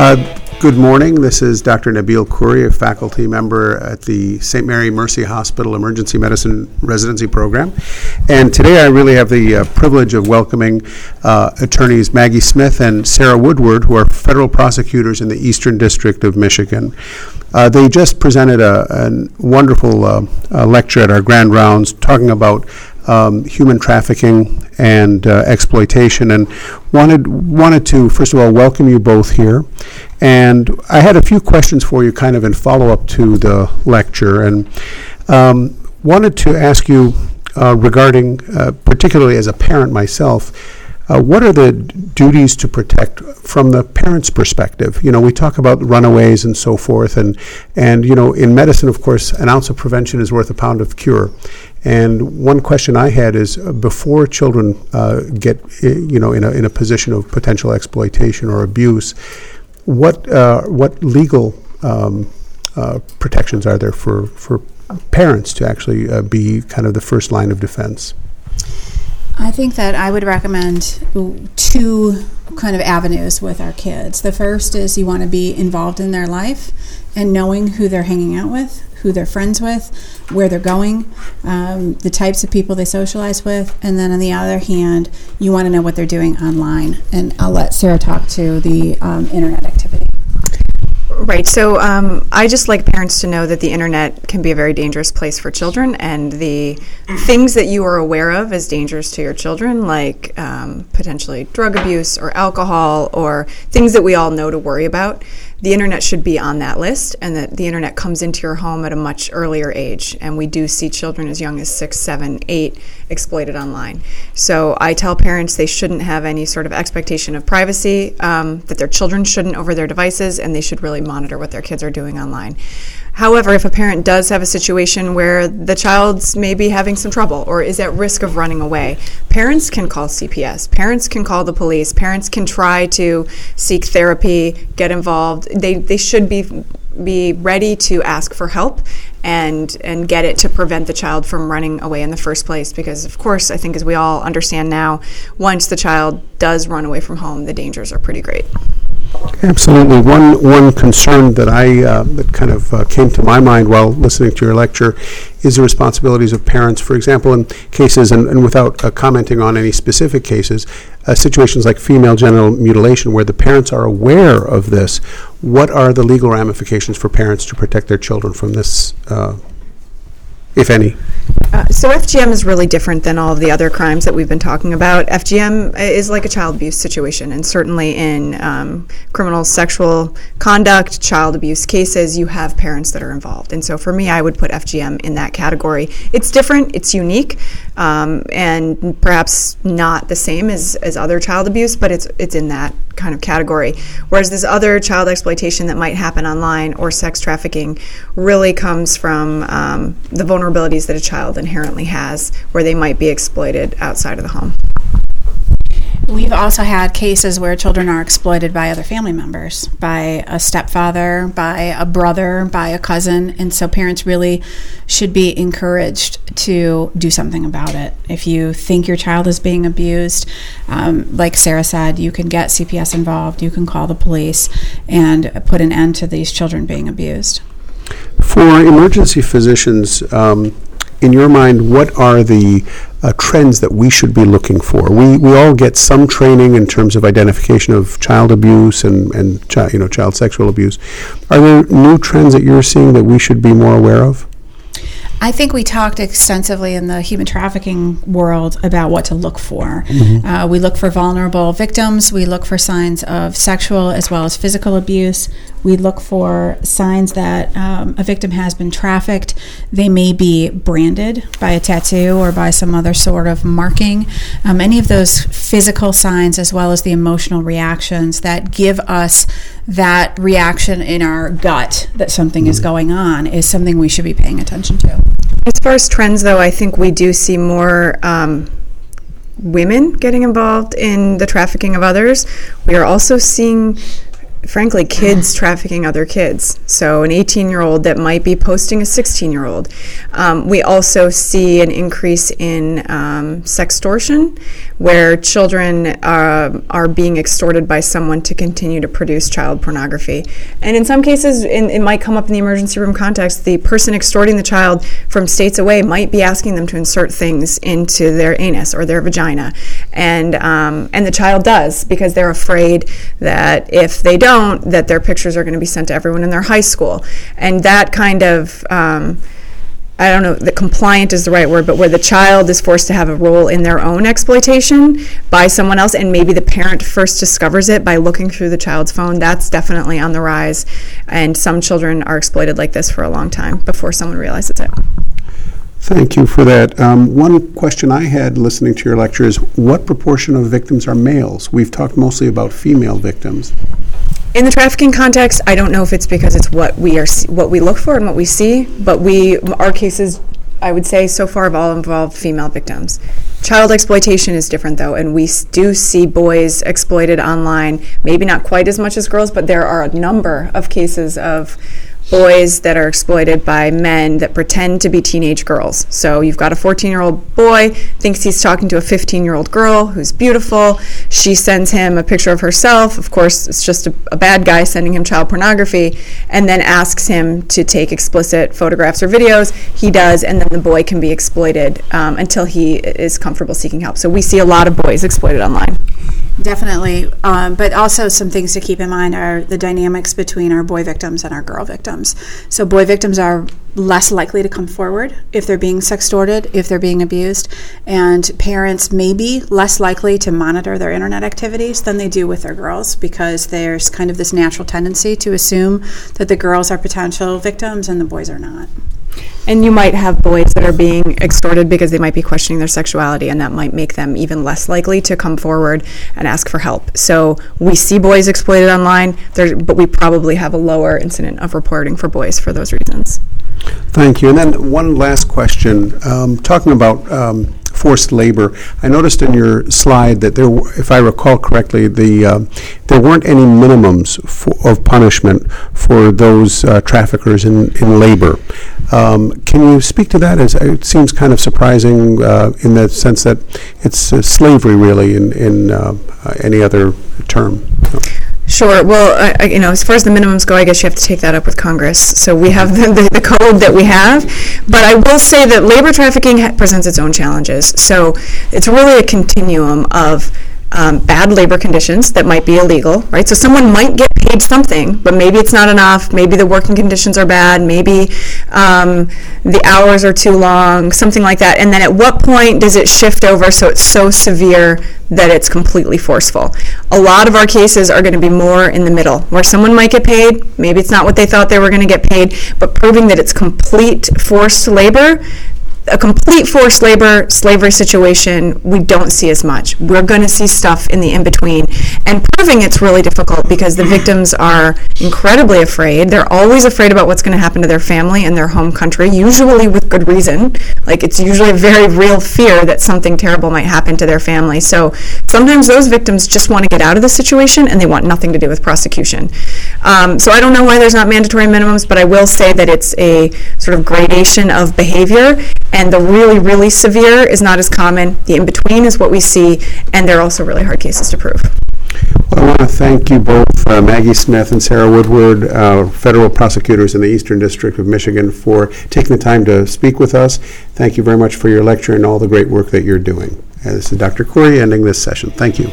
Uh, Good morning. This is Dr. Nabil Khoury, a faculty member at the St. Mary Mercy Hospital Emergency Medicine Residency Program. And today I really have the uh, privilege of welcoming uh, attorneys Maggie Smith and Sarah Woodward, who are federal prosecutors in the Eastern District of Michigan. Uh, they just presented a, a wonderful uh, uh, lecture at our grand rounds talking about um, human trafficking and uh, exploitation, and wanted wanted to first of all welcome you both here. And I had a few questions for you, kind of in follow up to the lecture, and um, wanted to ask you uh, regarding, uh, particularly as a parent myself. Uh, what are the duties to protect from the parent's perspective? You know, we talk about runaways and so forth, and and you know, in medicine, of course, an ounce of prevention is worth a pound of cure. And one question I had is uh, before children uh, get, you know, in a, in a position of potential exploitation or abuse, what uh, what legal um, uh, protections are there for for parents to actually be kind of the first line of defense? I think that I would recommend two kind of avenues with our kids. The first is you want to be involved in their life and knowing who they're hanging out with, who they're friends with, where they're going, um, the types of people they socialize with, and then on the other hand, you want to know what they're doing online. And I'll let Sarah talk to the um, internet activity. Right. So um, I just like parents to know that the internet can be a very dangerous place for children, and the things that you are aware of as dangerous to your children, like um, potentially drug abuse or alcohol, or things that we all know to worry about, the internet should be on that list, and that the internet comes into your home at a much earlier age. And we do see children as young as six, seven, eight exploited online. So I tell parents they shouldn't have any sort of expectation of privacy, um, that their children shouldn't over their devices, and they should really monitor what their kids are doing online. However, if a parent does have a situation where the child's maybe having some trouble or is at risk of running away, parents can call CPS, parents can call the police, parents can try to seek therapy, get involved. They, they should be be ready to ask for help and and get it to prevent the child from running away in the first place because of course I think as we all understand now once the child does run away from home the dangers are pretty great. Absolutely. One one concern that I uh, that kind of uh, came to my mind while listening to your lecture is the responsibilities of parents. For example, in cases, and, and without uh, commenting on any specific cases, uh, situations like female genital mutilation, where the parents are aware of this. What are the legal ramifications for parents to protect their children from this, uh, if any? Uh, so FGM is really different than all of the other crimes that we've been talking about. FGM is like a child abuse situation, and certainly in um, criminal sexual conduct, child abuse cases, you have parents that are involved. And so for me, I would put FGM in that category. It's different, it's unique, um, and perhaps not the same as, as other child abuse, but it's it's in that kind of category. Whereas this other child exploitation that might happen online or sex trafficking really comes from um, the vulnerabilities that a child inherently has where they might be exploited outside of the home. We've also had cases where children are exploited by other family members, by a stepfather, by a brother, by a cousin, and so parents really should be encouraged to do something about it. If you think your child is being abused, um, like Sarah said, you can get CPS involved, you can call the police, and put an end to these children being abused. For emergency physicians, um, in your mind, what are the uh, trends that we should be looking for? We, we all get some training in terms of identification of child abuse and, and chi- you know, child sexual abuse. Are there new trends that you're seeing that we should be more aware of? I think we talked extensively in the human trafficking world about what to look for. Mm-hmm. Uh, we look for vulnerable victims. We look for signs of sexual as well as physical abuse. We look for signs that um, a victim has been trafficked. They may be branded by a tattoo or by some other sort of marking. Um, any of those physical signs, as well as the emotional reactions that give us that reaction in our gut that something mm-hmm. is going on, is something we should be paying attention to. As far as trends, though, I think we do see more um, women getting involved in the trafficking of others. We are also seeing frankly, kids trafficking other kids. So, an 18 year old that might be posting a 16 year old. Um, we also see an increase in um, sextortion, where children uh, are being extorted by someone to continue to produce child pornography. And in some cases, in, it might come up in the emergency room context, the person extorting the child from states away might be asking them to insert things into their anus or their vagina. And, um, and the child does because they're afraid that if they don't, that their pictures are going to be sent to everyone in their high school. And that kind of um, I don't know that compliant is the right word, but where the child is forced to have a role in their own exploitation by someone else, and maybe the parent first discovers it by looking through the child's phone, that's definitely on the rise. And some children are exploited like this for a long time before someone realizes it. Thank you for that. Um, one question I had listening to your lecture is what proportion of victims are males? We've talked mostly about female victims. In the trafficking context, I don't know if it's because it's what we are what we look for and what we see, but we our cases I would say so far have all involved female victims. Child exploitation is different though, and we do see boys exploited online, maybe not quite as much as girls, but there are a number of cases of boys that are exploited by men that pretend to be teenage girls. So you've got a 14 year old boy, thinks he's talking to a 15 year old girl who's beautiful. She sends him a picture of herself. Of course, it's just a, a bad guy sending him child pornography, and then asks him to take explicit photographs or videos. He does, and then the boy can be exploited um, until he is comfortable seeking help. So we see a lot of boys exploited online. Definitely. Um, but also, some things to keep in mind are the dynamics between our boy victims and our girl victims. So, boy victims are less likely to come forward if they're being sextorted, if they're being abused, and parents may be less likely to monitor their internet activities than they do with their girls because there's kind of this natural tendency to assume that the girls are potential victims and the boys are not. And you might have boys that are being extorted because they might be questioning their sexuality, and that might make them even less likely to come forward and ask for help. So we see boys exploited online, but we probably have a lower incident of reporting for boys for those reasons. Thank you. And then one last question. Um, talking about um, forced labor, I noticed in your slide that there, if I recall correctly, the uh, there weren't any minimums for, of punishment for those uh, traffickers in, in labor. Um, can you speak to that? As it seems kind of surprising uh, in the sense that it's uh, slavery, really, in in uh, any other term. Sure. Well, I, you know, as far as the minimums go, I guess you have to take that up with Congress. So we have the, the, the code that we have, but I will say that labor trafficking ha- presents its own challenges. So it's really a continuum of um, bad labor conditions that might be illegal, right? So someone might get paid something, but maybe it's not enough. Maybe the working conditions are bad. Maybe um, the hours are too long, something like that. And then at what point does it shift over so it's so severe that it's completely forceful? A lot of our cases are going to be more in the middle, where someone might get paid. Maybe it's not what they thought they were going to get paid, but proving that it's complete forced labor a complete forced labor slavery situation we don't see as much. We're going to see stuff in the in between and proving it's really difficult because the victims are incredibly afraid. They're always afraid about what's going to happen to their family and their home country usually with good reason. Like it's usually a very real fear that something terrible might happen to their family. So sometimes those victims just want to get out of the situation and they want nothing to do with prosecution. Um, so i don't know why there's not mandatory minimums but i will say that it's a sort of gradation of behavior and the really, really severe is not as common. The in between is what we see, and they're also really hard cases to prove. Well, I want to thank you both, uh, Maggie Smith and Sarah Woodward, uh, federal prosecutors in the Eastern District of Michigan, for taking the time to speak with us. Thank you very much for your lecture and all the great work that you're doing. Uh, this is Dr. Khoury ending this session. Thank you.